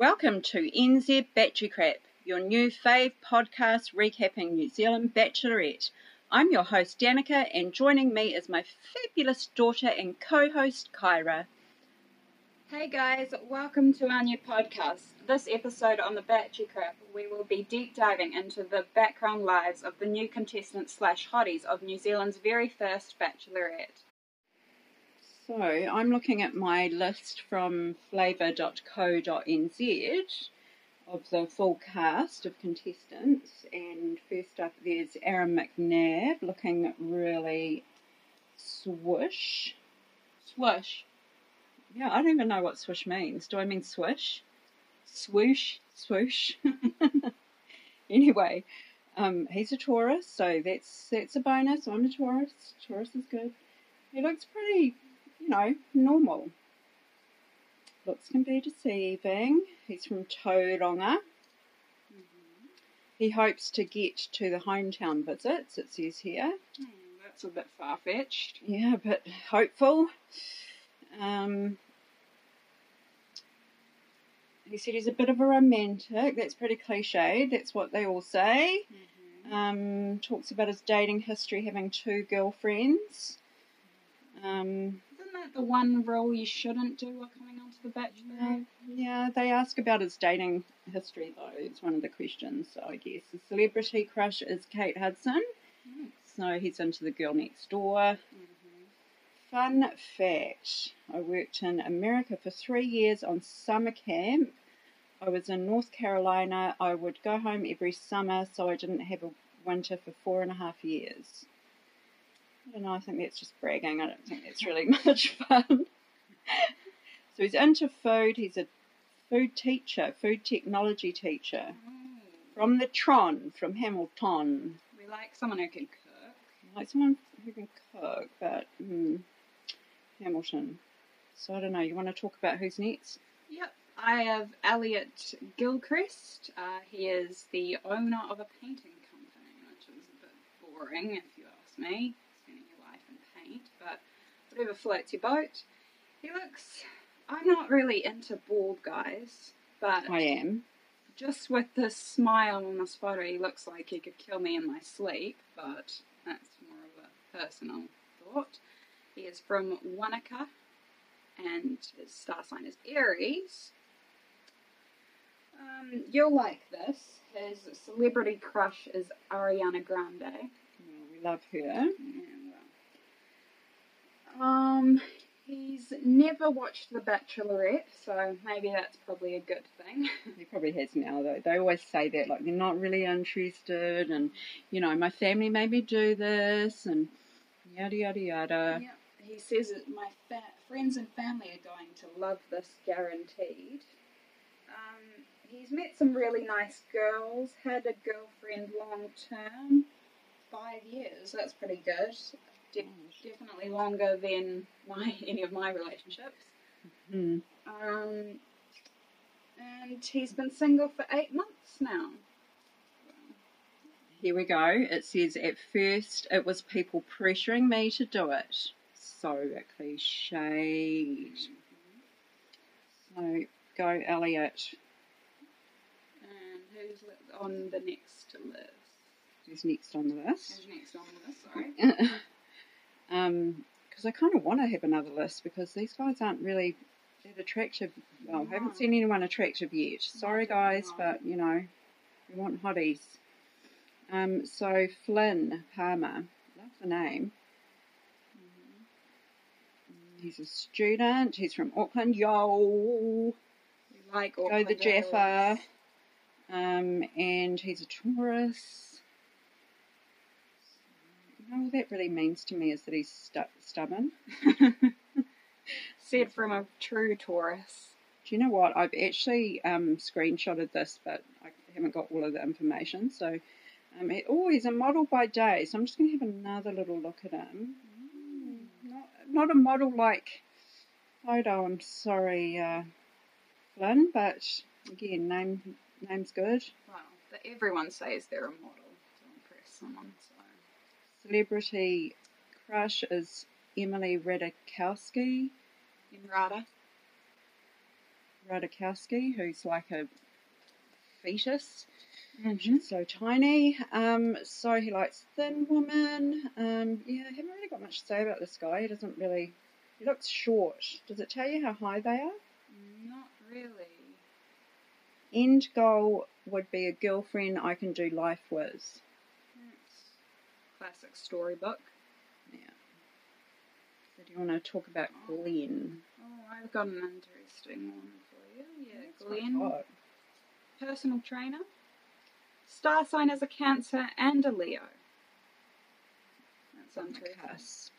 Welcome to NZ Battery Crap, your new fave podcast recapping New Zealand Bachelorette. I'm your host Danica, and joining me is my fabulous daughter and co host Kyra. Hey guys, welcome to our new podcast. This episode on the Battery Crap, we will be deep diving into the background lives of the new contestants slash hotties of New Zealand's very first Bachelorette. So, I'm looking at my list from flavour.co.nz of the full cast of contestants, and first up there's Aaron McNabb looking really swoosh. Swoosh. Yeah, I don't even know what swoosh means. Do I mean swish? Swoosh. Swoosh. anyway, um, he's a Taurus, so that's that's a bonus. I'm a Taurus. Taurus is good. He looks pretty, you know, normal. Looks can be deceiving. He's from Tauranga. He hopes to get to the hometown visits, it says here. Hmm, that's a bit far fetched. Yeah, but hopeful. Um, he said he's a bit of a romantic. That's pretty cliched. That's what they all say. Um, talks about his dating history, having two girlfriends. Um, that the one rule you shouldn't do while coming onto The Bachelor? yeah, they ask about his dating history though. It's one of the questions. So I guess his celebrity crush is Kate Hudson. Mm. So he's into the girl next door. Fun fact I worked in America for three years on summer camp. I was in North Carolina. I would go home every summer, so I didn't have a winter for four and a half years. I don't know, I think that's just bragging. I don't think that's really much fun. so he's into food. He's a food teacher, food technology teacher Oh, from the Tron, from Hamilton. we like someone who can cook. like someone who can cook, but hmm, Hamilton. So I don't know. You want to talk about who's next? Yep. I have Elliot Gilchrist. Uh, he is the owner of a painting company, which is a bit boring if you ask me, spending your life in paint, whatever floats your boat. He looks. I'm not really into bald guys, but I am. just with this smile on this photo, he looks like he could kill me in my sleep, but that's more of a personal thought. He is from Wanaka, and his star sign is Aries. Um, you'll like this. His celebrity crush is Ariana Grande. Well, we love her. Yeah. Um, he's never watched The Bachelorette, so maybe that's probably a good thing. He probably has now, though. They always say that, like they're not really interested, and you know, my family made me do this, and yada yada yada. Yeah, he says that my fa- friends and family are going to love this guaranteed. Um, he's met some really nice girls, had a girlfriend long term, five years. That's pretty good. De- definitely longer than my any of my relationships. Hmm. Um, and he's been single for eight months now. Here we go. It says at first it was people pressuring me to do it. So cliched. So go, Elliot. And who's on the next list? Who's next on the list? Who's next on the list? Sorry. um, because I kind of want to have another list because these guys aren't really that attractive. Well, I haven't seen anyone attractive yet. Sorry, guys, no. but you know, we want hotties. Um, so Flynn Palmer, love the name. He's a student. He's from Auckland. Yo, We like go the Auckland Jaffa. Um, and he's a Taurus. All that really means to me is that he's stu- stubborn. Said from a true Taurus. Do you know what? I've actually um, screenshotted this, but I haven't got all of the information. So, um, it, oh, he's a model by day. So I'm just going to have another little look at him. Not, not a model like photo. I'm sorry, uh, Flynn, but again, name name's good. Well, but everyone says they're a model to impress someone, so. Celebrity crush is Emily Ratajkowski. In Rada. Ratajkowski, who's like a fetus. Mm-hmm. She's so tiny. Um, so he likes thin women. Um, yeah, I haven't really got much to say about this guy. He doesn't really. He looks short. Does it tell you how high they are? Not really. End goal would be a girlfriend I can do life with. Classic storybook. Yeah. So do you want to talk about oh. Glenn? Oh, I've got an interesting one for you. Yeah, That's Glenn, personal trainer. Star sign as a Cancer and a Leo. That's On the cusp.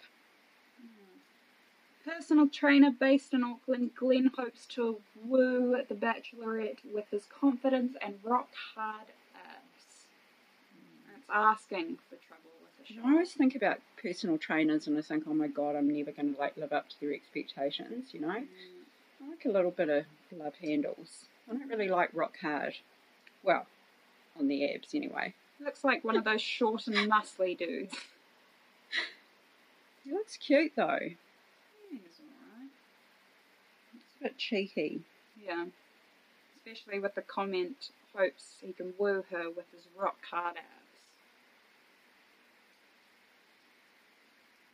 Personal trainer based in Auckland, Glenn hopes to woo the Bachelorette with his confidence and rock hard abs. It's asking for trouble I always think about personal trainers and I think, oh my god, I'm never going to like live up to their expectations. You know, Mm, I like a little bit of love handles. I don't really like rock hard. Well, on the abs anyway. Looks like one of those short and muscly dudes. He looks cute though. He's alright. It's a bit cheeky. Yeah. Especially with the comment, hopes he can woo her with his rock hard abs.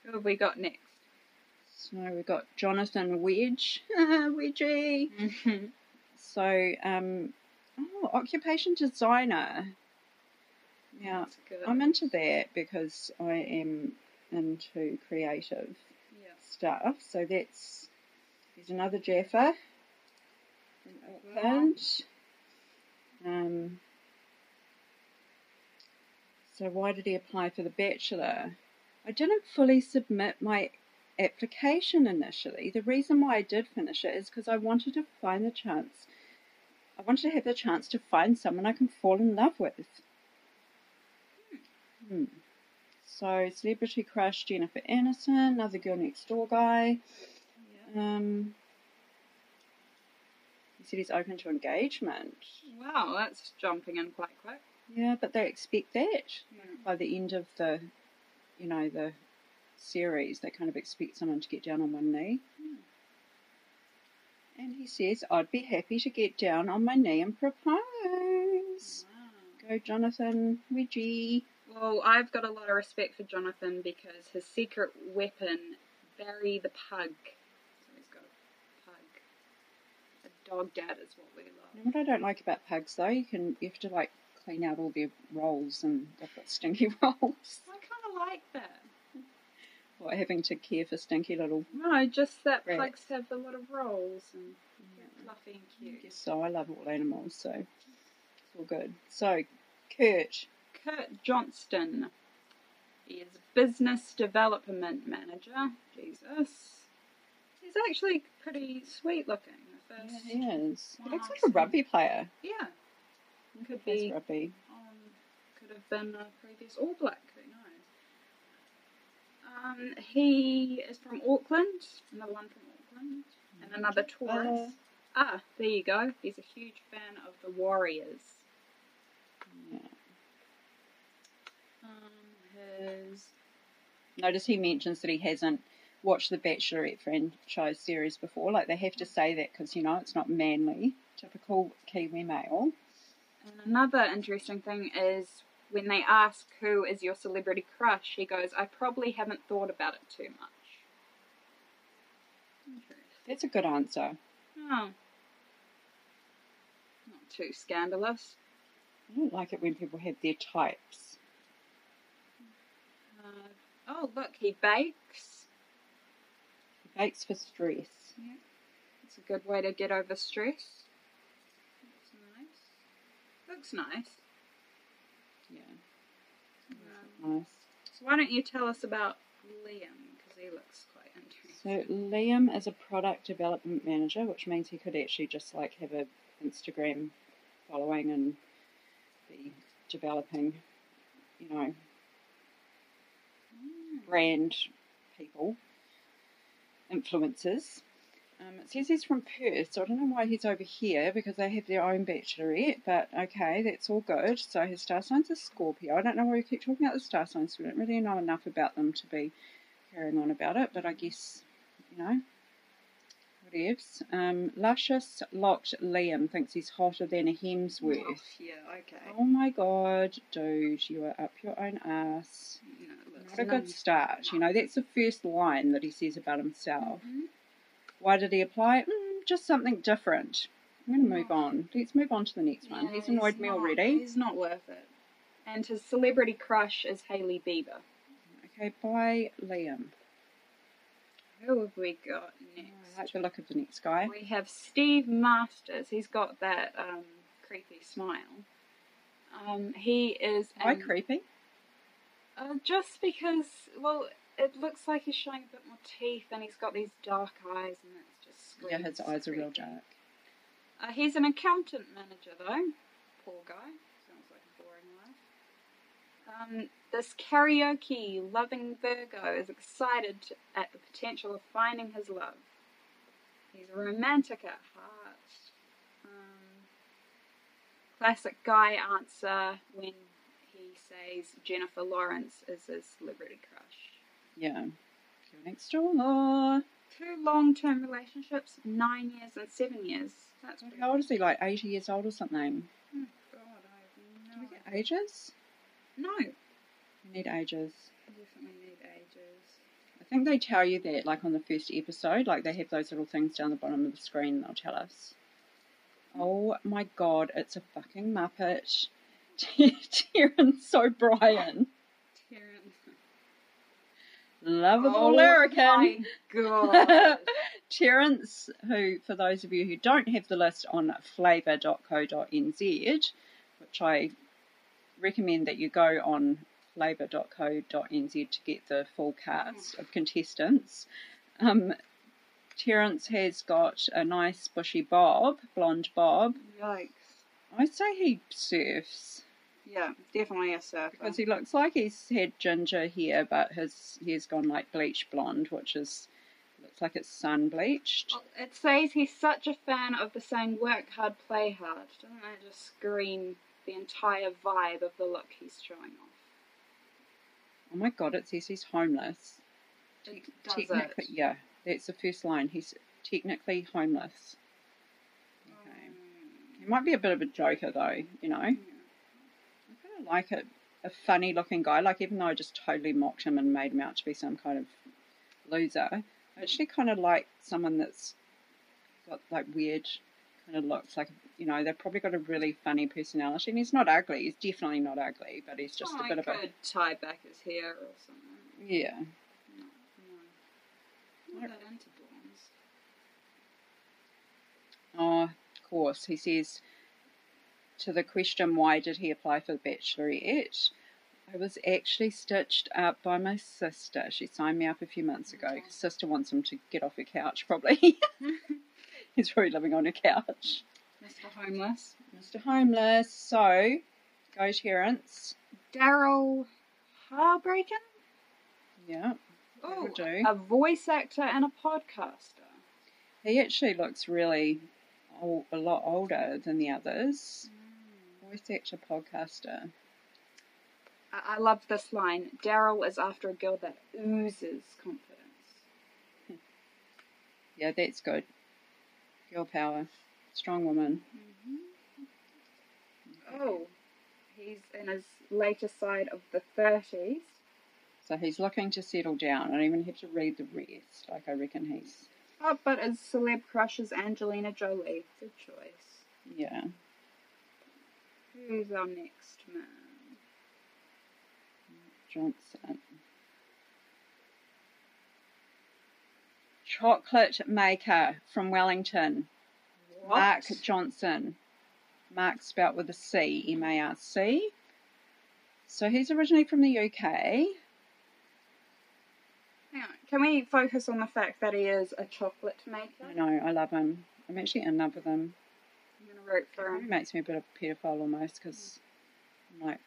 Who have we got next? So we've got Jonathan Wedge. Wedgie. Mm-hmm. So, um, oh, occupation designer. Now, good. I'm into that because I am into creative yeah. stuff. So that's there's another Jaffa in Auckland. Um, so why did he apply for the bachelor? I didn't fully submit my application initially. The reason why I did finish it is because I wanted to find the chance. I wanted to have the chance to find someone I can fall in love with. Hmm. So, celebrity crush Jennifer Aniston, another girl next door guy. Um, he said he's open to engagement. Wow, that's jumping in quite quick. Yeah, but they expect that Yeah. by the end of the, you know, the series. They kind of expect someone to get down on one knee. Hmm. And he says, I'd be happy to get down on my knee and propose. Wow. Go, Jonathan Wedgie. Well, I've got a lot of respect for Jonathan because his secret weapon, Barry the Pug. So he's got a pug. A dog dad is what we You love. know what I don't like about pugs though? You can you have to like clean out all their rolls and they've got stinky rolls. I kind of like that. Or having to care for stinky little. No, just that Right. pugs have a lot of rolls and they're fluffy and I cute. guess so. I love all animals, so it's all good. So, Kurt. Kurt Johnston He is business development manager. Jesus. He's actually pretty sweet looking. Yeah, he is. He looks like a rugby player. yeah. Could be rugby. Um, could have been a previous All Black, who knows? Um, he is from Auckland, another one from Auckland, and another Taurus. Ah, there you go. He's a huge fan of the Warriors. Yeah. Um, his Notice he mentions that he hasn't watched the Bachelorette franchise series before. Like they have to say that because you know it's not manly. Typical Kiwi male. And another interesting thing is when they ask who is your celebrity crush, he goes, "I probably haven't thought about it too much." That's a good answer. Oh. Not too scandalous. I don't like it when people have their types. Uh, oh, look, he bakes. He bakes for stress. It's a good way to get over stress. Looks nice. Yeah. Um, Nice. so why don't you tell us about Liam? Because he looks quite interesting. So. Liam is a product development manager, which means he could actually just like have a Instagram following and be developing, you know, Mm. brand people, influencers. Um, it says he's from Perth, so I don't know why he's over here because they have their own bachelorette, but okay, that's all good. So his star sign's a Scorpio. I don't know why we keep talking about the star signs, we don't really know enough about them to be carrying on about it, but I guess, you know, Whatevs. Um, Luscious Locked Liam thinks he's hotter than a Hemsworth. Oh, yeah, okay. Oh my god, dude, you are up your own ass. You know, it looks Not a good start. You know, that's the first line that he says about himself. Mhm. Why did he apply? Mm, just something different. I'm going to move on. Let's move on to the next one. Yeah, He's annoyed me not- already. He's not worth it. And his celebrity crush is Hailey Bieber. Okay, bye, Liam. Who have we got next? I like the look of the next guy. We have Steve Masters. He's got that um, creepy smile. Um, he is. Why creepy? Uh, just because, well, it looks like he's showing a bit more teeth, and he's got these dark eyes, and it's just Yeah, his eyes are real dark. Uh, he's an accountant manager, though. Poor guy. Sounds like a boring life. Um, this karaoke loving Virgo is excited at the potential of finding his love. He's romantic at heart. Um, classic guy answer when he says Jennifer Lawrence is his celebrity crush. Yeah. Next door. Two long term relationships, nine years and seven years. That's pretty How old is he? Like 80 years old or something? Oh, God, I Do we have get ages? no. No. We need ages. Definitely need ages. I think they tell you that, like on the first episode, like they have those little things down the bottom of the screen. and They'll tell us. Oh my god, it's a fucking muppet. Terrence O'Brien. Lovable oh American. my god. Terrence, who, for those of you who don't have the list on flavour.co.nz, which I recommend that you go on flavour.co.nz to get the full cast of contestants. Um, Terrence has got a nice bushy bob, blonde bob. Yikes. I say he surfs Yeah, definitely a surfer. because he looks like he's had ginger hair, but his hair's gone like bleach blonde, which is looks like it's sun bleached. Well, It says he's such a fan of the saying work hard, play hard. Doesn't that just scream the entire vibe of the look he's showing off? Oh my god, it says he's homeless. It does technically, it. yeah, that's the first line. He's technically homeless. Okay. He might be a bit of a joker though, you know. I Mm. Like a, a funny looking guy. Like even though I just totally mocked him and made him out to be some kind of loser, I actually kind of like someone that's got like weird kind of looks. Like you know, they've probably got a really funny personality. And he's not ugly. He's definitely not ugly, but he's just oh, a bit of a tie back his hair or something. yeah. No, no. Not that into blondes. Oh, of course. He says to the question, why did he apply for the Bachelorette? I was actually stitched up by my sister. She signed me up a few months ago. Oh. Sister wants him to get off her couch, probably. He's probably living on her couch. Mr. Homeless. Mr. Homeless. So, go Terrence. Daryl Harbraken? Yeah, Oh, a voice actor and a podcaster. he actually looks really old, a lot older than the others. Mm. Voice actor, podcaster. I, I love this line. Daryl is after a girl that oozes confidence. Yeah, that's good. Girl power. Strong woman. Mm-hmm. Oh, he's in his later side of the 30s. So he's looking to settle down. I don't even have to read the rest. Like, I reckon he's, Oh, but his celeb crush is Angelina Jolie. Good choice. yeah. Who's our next man? Johnson. Chocolate maker from Wellington. Mark Johnson. Mark spelt with a C, M A R C. So he's originally from the UK. Can we focus on the fact that he is a chocolate maker? I know, I love him. I'm actually in love with him. I'm going to root for him. makes me a bit of a paedophile almost because I'm like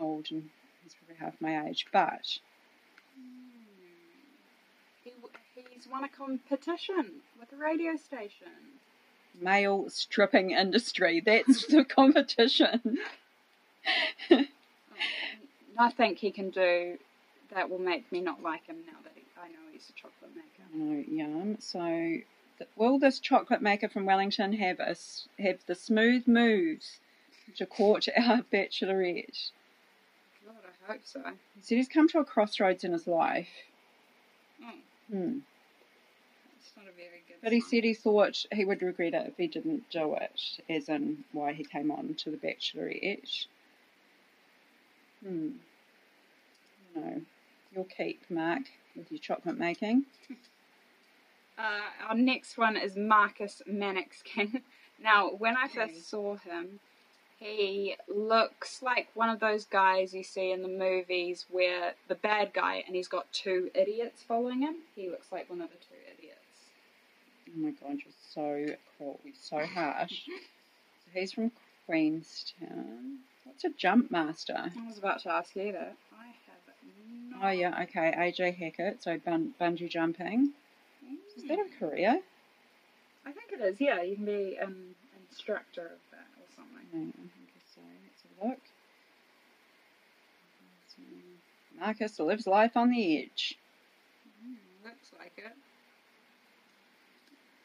old and he's probably half my age. But He, he's won a competition with a radio station. male stripping industry, that's the competition. Um, I think he can do that will make me not like him now that he, I know he's a chocolate maker. Oh, yum. So Will this chocolate maker from Wellington have a have the smooth moves to court our bachelorette? God, I hope so. He said he's come to a crossroads in his life. Hmm. that's not a very good But he sign. said he thought he would regret it if he didn't do it, as in why he came on to the Bachelorette. Hmm. No. You'll keep, Mark, with your chocolate making. Uh, our next one is Marcus Manickskin. Now, when I Okay. first saw him, he looks like one of those guys you see in the movies where the bad guy and he's got two idiots following him. He looks like one of the two idiots. Oh my god, you're so cool. You're so harsh. so he's from Queenstown. What's a jump master? I was about to ask you that. I have no. Oh yeah, okay. AJ Hackett, so bun- bungee jumping. Is that in Korea? I think it is. Yeah, you can be an instructor of that or something. No, I think so. Let's have a look. Marcus lives life on the edge. Mm, looks like it.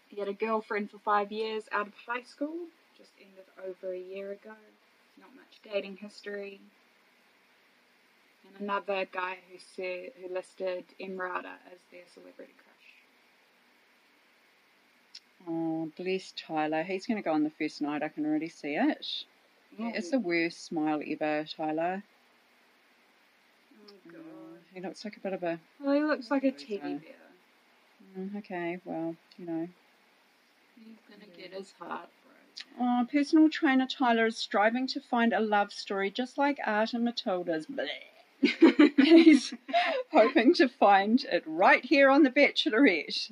He had a girlfriend for five years out of high school. Just ended over a year ago. Not much dating history. And another guy who said who listed Emrata as their celebrity. Oh, bless Tyler. He's going to go on the first night. I can already see it. It's the worst smile ever, Tyler. oh Mm, god. He looks like a bit of a. Well, he looks like a teddy bear. Mm, okay, well, you know. He's gonna get his heart. Oh, personal trainer Tyler is striving to find a love story just like Art and Matilda's. He's hoping to find it right here on The Bachelorette.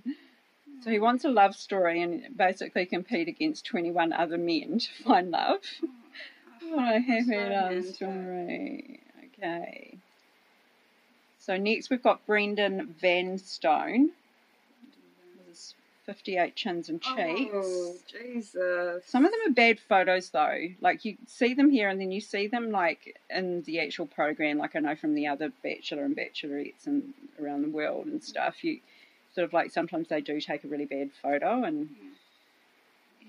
So he wants a love story and basically compete against 21 other men to find love. Oh, What a happy love story. Okay. So next we've got Brendan Van Stone. 58 chins and oh, cheeks. Oh, Jesus. Some of them are bad photos though. Like you see them here and then you see them like in the actual program, like I know from the other Bachelor and Bachelorettes and around the world and stuff. You sort of like sometimes they do take a really bad photo and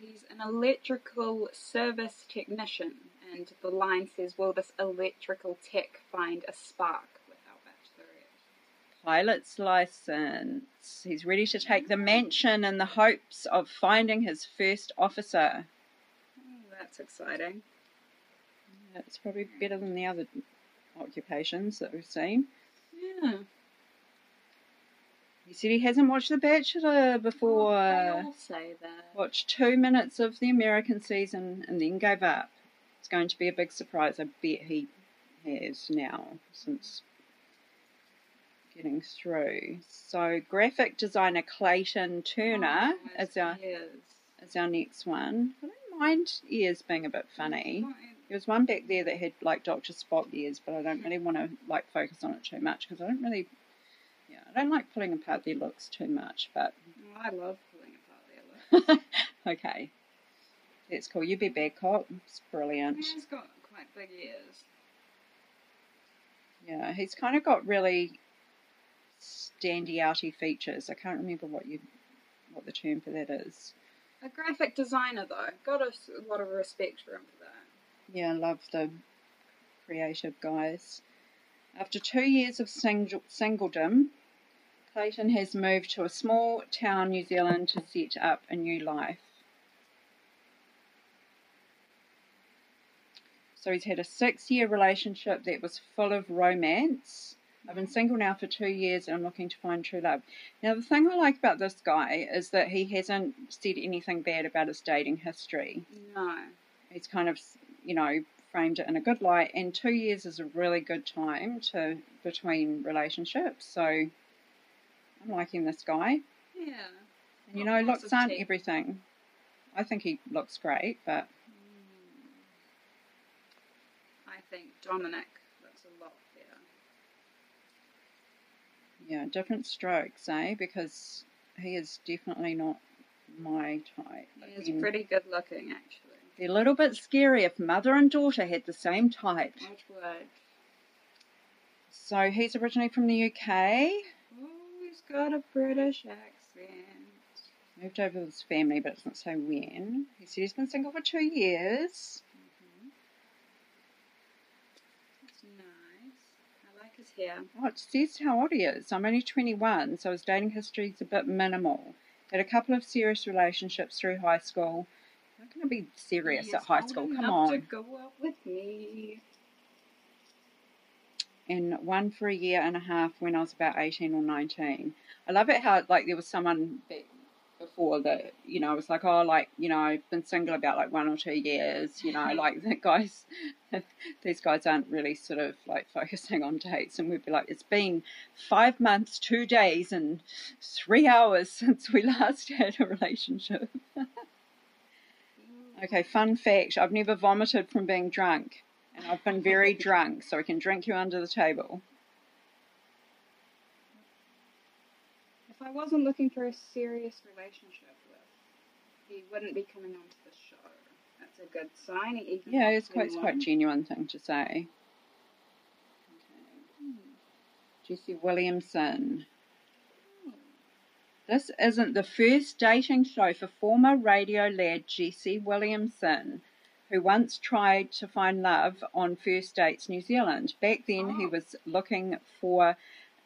He's an electrical service technician, and the line says, Will this electrical tech find a spark with our bachelorette? pilot's license. He's ready to take the mm-hmm. mansion in the hopes of finding his first officer. Oh, that's exciting. That's probably better than the other occupations that we've seen. Yeah. He said he hasn't watched The Bachelor oh, before. They all say that. Watched two minutes of the American season and then gave up. It's going to be a big surprise. I bet he has now since getting through. So, graphic designer Clayton Turner Oh, is our yes. is our next one. I don't mind ears being a bit funny. There was one back there that had like Doctor Spock ears, but I don't really want to like focus on it too much because I don't really, I don't like pulling apart their looks too much. But Oh, I love pulling apart their looks. okay, that's cool. You be Babcock, it's brilliant. He's got quite big ears. Yeah, he's kind of got really standy outy features. I can't remember what you what the term for that is. A graphic designer, though. Got a lot of respect for him for that. Yeah, I love the creative guys. After two years of single, singledom, Clayton has moved to a small town, New Zealand, to set up a new life. So he's had a six year relationship that was full of romance. I've been single now for two years and I'm looking to find true love. Now, the thing I like about this guy is that he hasn't said anything bad about his dating history No. he's kind of you know framed it in a good light and two years is a really good time to between relationships so i'm liking this guy Yeah. and you know looks aren't teeth. everything i think he looks great but Mm. I think Dominic looks a lot better. yeah different strokes eh because he is definitely not my type He's And pretty good looking, actually. they're a little bit scary if mother and daughter had the same type Which would. so he's originally from the uk got a British accent. Moved over with his family, but it doesn't say when. He said he's been single for two years. Mm-hmm. That's nice. I like his hair. Oh, it says how old he is. I'm only 21, so his dating history's a bit minimal. Had a couple of serious relationships through high school. Not going to be serious He at high school. Come on. To go out with me. And one for a year and a half when I was about 18 or 19. I love it how, like, there was someone be- before that, you know, I was like, oh, like, you know, I've been single about like one or two years, you know, like, the guys, these guys aren't really sort of like focusing on dates. And we'd be like, it's been five months, two days, and three hours since we last had a relationship. Okay, fun fact I've never vomited from being drunk. And I've been very drunk, so I can drink you under the table. If I wasn't looking for a serious relationship with, he wouldn't be coming onto the show. That's a good sign. Yeah, it's quite, it's quite a genuine thing to say. Jesse Williamson. Hmm. This isn't the first dating show for former radio lad Jesse Williamson, who once tried to find love on First Dates New Zealand. Back then, he Oh. was looking for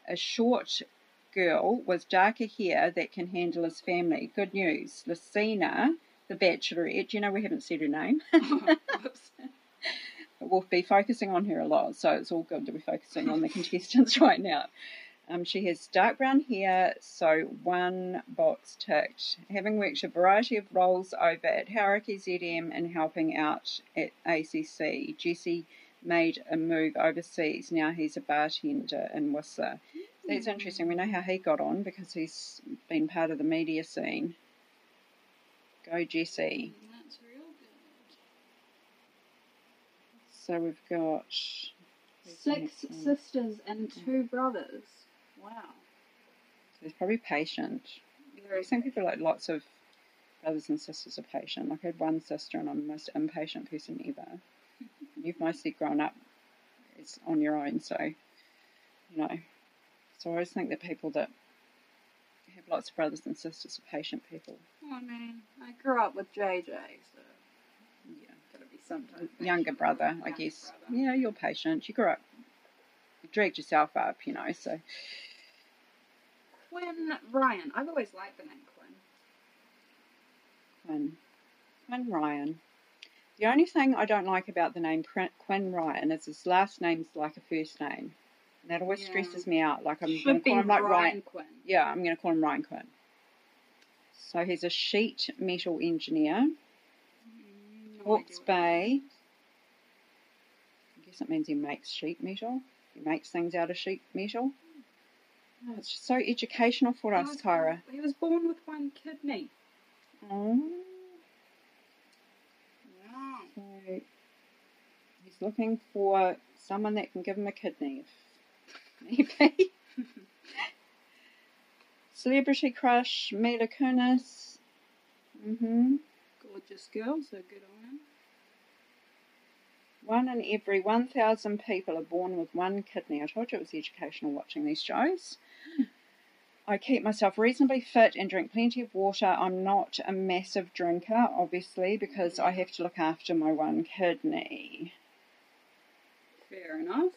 a short girl with darker hair that can handle his family. Good news. Lesina, the bachelorette, you know, we haven't said her name. We'll be focusing on her a lot, so it's all good to be focusing on the contestants right now. Um, she has dark brown hair, so one box ticked. Having worked a variety of roles over at Hauraki ZM and helping out at ACC, Jesse made a move overseas. Now he's a bartender in Worcester. That's interesting. We know how he got on because he's been part of the media scene. Go, Jesse. That's real good. So we've got Six Mm. sisters and two brothers. Wow. He's probably patient. Very think people like lots of brothers and sisters are patient. Like I had one sister and I'm the most impatient person ever. You've mostly grown up it's on your own, so you know. So I always think that people that have lots of brothers and sisters are patient people. Oh, well, I mean, I grew up with JJ, so Yeah. gotta be sometimes. Younger brother, I guess. brother. Yeah, you're patient. You grew up you dragged yourself up, you know, so Quinn Ryan. I've always liked the name Quinn. Quinn. Quinn Ryan. The only thing I don't like about the name Quinn Ryan is his last name's like a first name. And that always Yeah. stresses me out. Like I'm going to call him like Ryan Ryan. Quinn. Yeah, I'm going to call him Ryan Quinn. So he's a sheet metal engineer. Mm, no Hawke's Bay. I guess it means he makes sheet metal. He makes things out of sheet metal. Oh, it's just so educational for us, was- Kyra. He was born with one kidney. Oh. Wow. So he's looking for someone that can give him a kidney, if maybe. Celebrity crush, Mila Kunis. Mm-hmm. Gorgeous girl, so good on him. One in every 1,000 people are born with one kidney. I told you it was educational watching these shows. I keep myself reasonably fit and drink plenty of water. I'm not a massive drinker, obviously, because I have to look after my one kidney. Fair enough.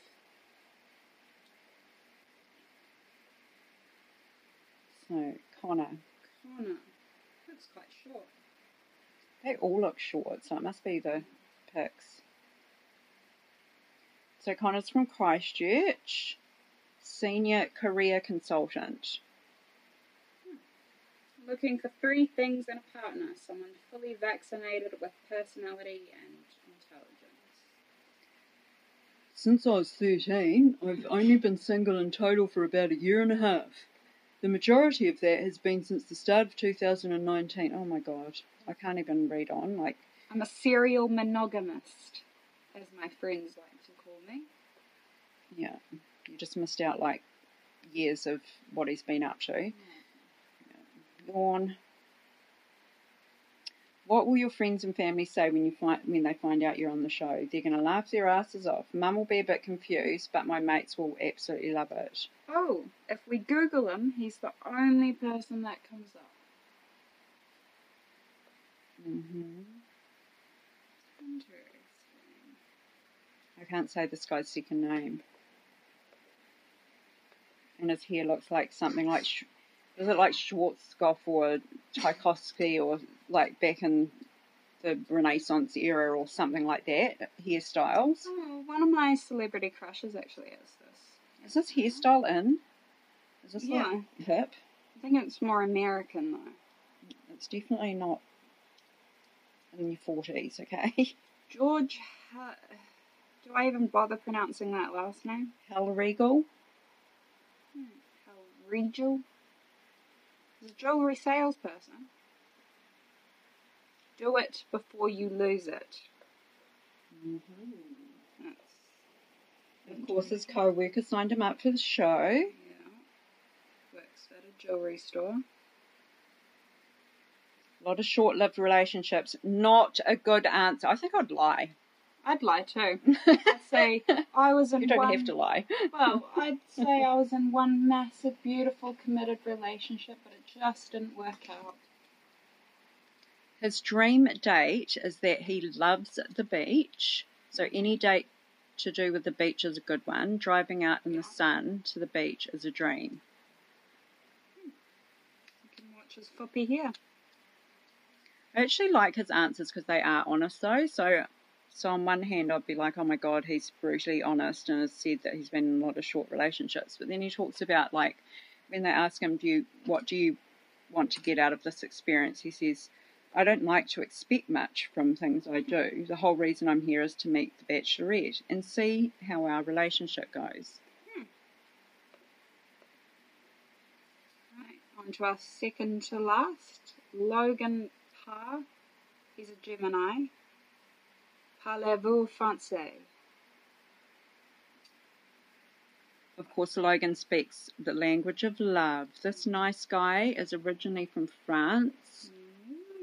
So, Connor. Connor. That's quite short. They all look short, so it must be the pics. So Connor's from Christchurch, senior career consultant. Looking for three things in a partner someone fully vaccinated with personality and intelligence. Since I was 13, I've only been single in total for about a year and a half. The majority of that has been since the start of 2019. Oh my god, I can't even read on. Like, I'm a serial monogamist, as my friends like to call me. yeah, you just missed out like years of what he's been up to. Yawn. What will your friends and family say when you find when they find out you're on the show? They're going to laugh their asses off. Mum will be a bit confused, but my mates will absolutely love it. Oh, if we Google him, he's the only person that comes up. hmm Interesting. I can't say this guy's second name. And his hair looks like something like, Sch- is it like Schwarzkopf or Tchaikovsky or like back in the Renaissance era or something like that hairstyles? Oh, one of my celebrity crushes actually is this. Is this hairstyle in? Is this Yeah. like hip? I think it's more American though. It's definitely not in your forties, okay? George, do I even bother pronouncing that last name? Hal Regal. Hmm, He's a jewelry salesperson. Do it before you lose it. Mm-hmm. That's, Of course, his co-worker signed him up for the show. yeah. Works at a jewelry store. A lot of short-lived relationships. Not a good answer. I think I'd lie. I'd lie too. I'd say I was in you don't one. have to lie. Well, I'd say I was in one massive, beautiful, committed relationship, but it just didn't work out. His dream date is that he loves the beach. So any date to do with the beach is a good one. Driving out in the sun to the beach is a dream. You can watch his here. I actually like his answers because they are honest though. So, so on one hand, I'd be like, oh my god, he's brutally honest and has said that he's been in a lot of short relationships. But then he talks about like when they ask him, do you what do you want to get out of this experience? He says, I don't like to expect much from things I do. The whole reason I'm here is to meet the bachelorette and see how our relationship goes. Hmm. Right, on to our second to last. Logan Parr. He's a Gemini. Parlez-vous français? Of course, Logan speaks the language of love. This nice guy is originally from France.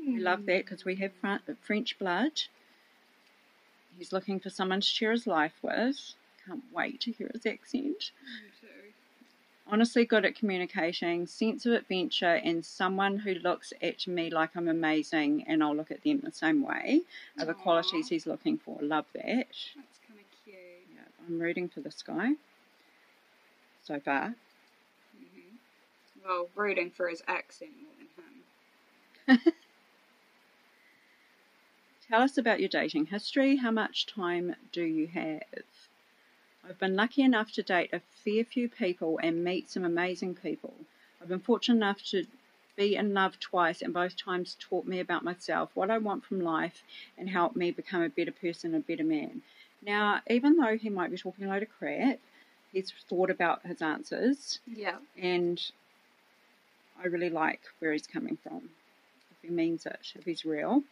We hmm. love that because we have French blood. He's looking for someone to share his life with. Can't wait to hear his accent. Me too. Honestly, good at communicating, sense of adventure, and someone who looks at me like I'm amazing and I'll look at them the same way are the Aw. qualities he's looking for. Love that. That's kind of cute. Yeah, I'm rooting for this guy so far. hmm Well, rooting for his accent more than him. Tell us about your dating history. How much time do you have? I've been lucky enough to date a fair few people and meet some amazing people. I've been fortunate enough to be in love twice, and both times taught me about myself, what I want from life, and helped me become a better person, a better man. Now, even though he might be talking a load of crap, he's thought about his answers, Yeah. and I really like where he's coming from. If he means it, if he's real.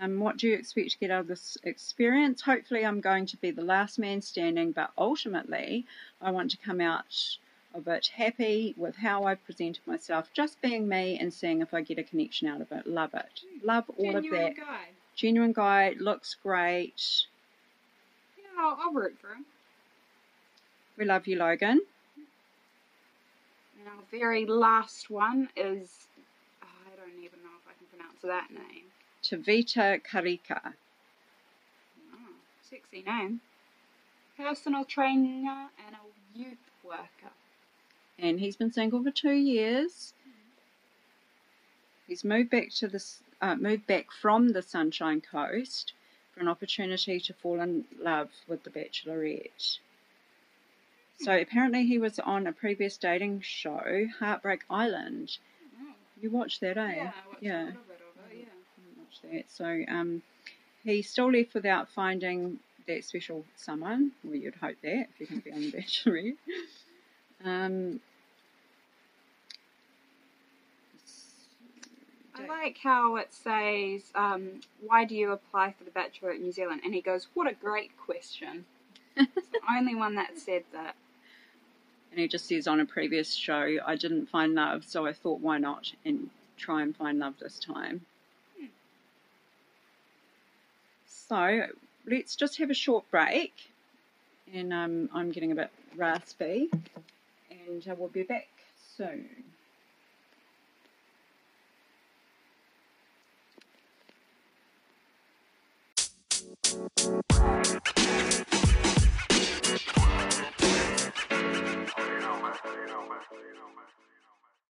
Um, what do you expect to get out of this experience? Hopefully, I'm going to be the last man standing, but ultimately, I want to come out of it happy with how I've presented myself, just being me and seeing if I get a connection out of it. Love it. Love all Genuine of that. guy. Genuine guy, looks great. Yeah, I'll, I'll root for him. We love you, Logan. And our very last one is. oh, I don't even know if I can pronounce that name. Tavita Karika. Oh, sexy name. Personal trainer and a youth worker. and he's been single for two years. He's moved back to this, uh, moved back from the Sunshine Coast for an opportunity to fall in love with the Bachelorette. So apparently he was on a previous dating show, Heartbreak Island. You watched that, eh? yeah, I watched yeah. a little bit of it, Watched that. So um, he still left without finding that special someone. Well, you'd hope that if you're going to be on the Bachelorette. Um, I like how it says, um, "Why do you apply for the Bachelor in New Zealand?" And he goes, "What a great question." it's the only one that said that. And he just says on a previous show, I didn't find love, so I thought, why not? And try and find love this time. So let's just have a short break. And um, I'm getting a bit raspy. And uh, we'll be back soon. You know, you know, you know.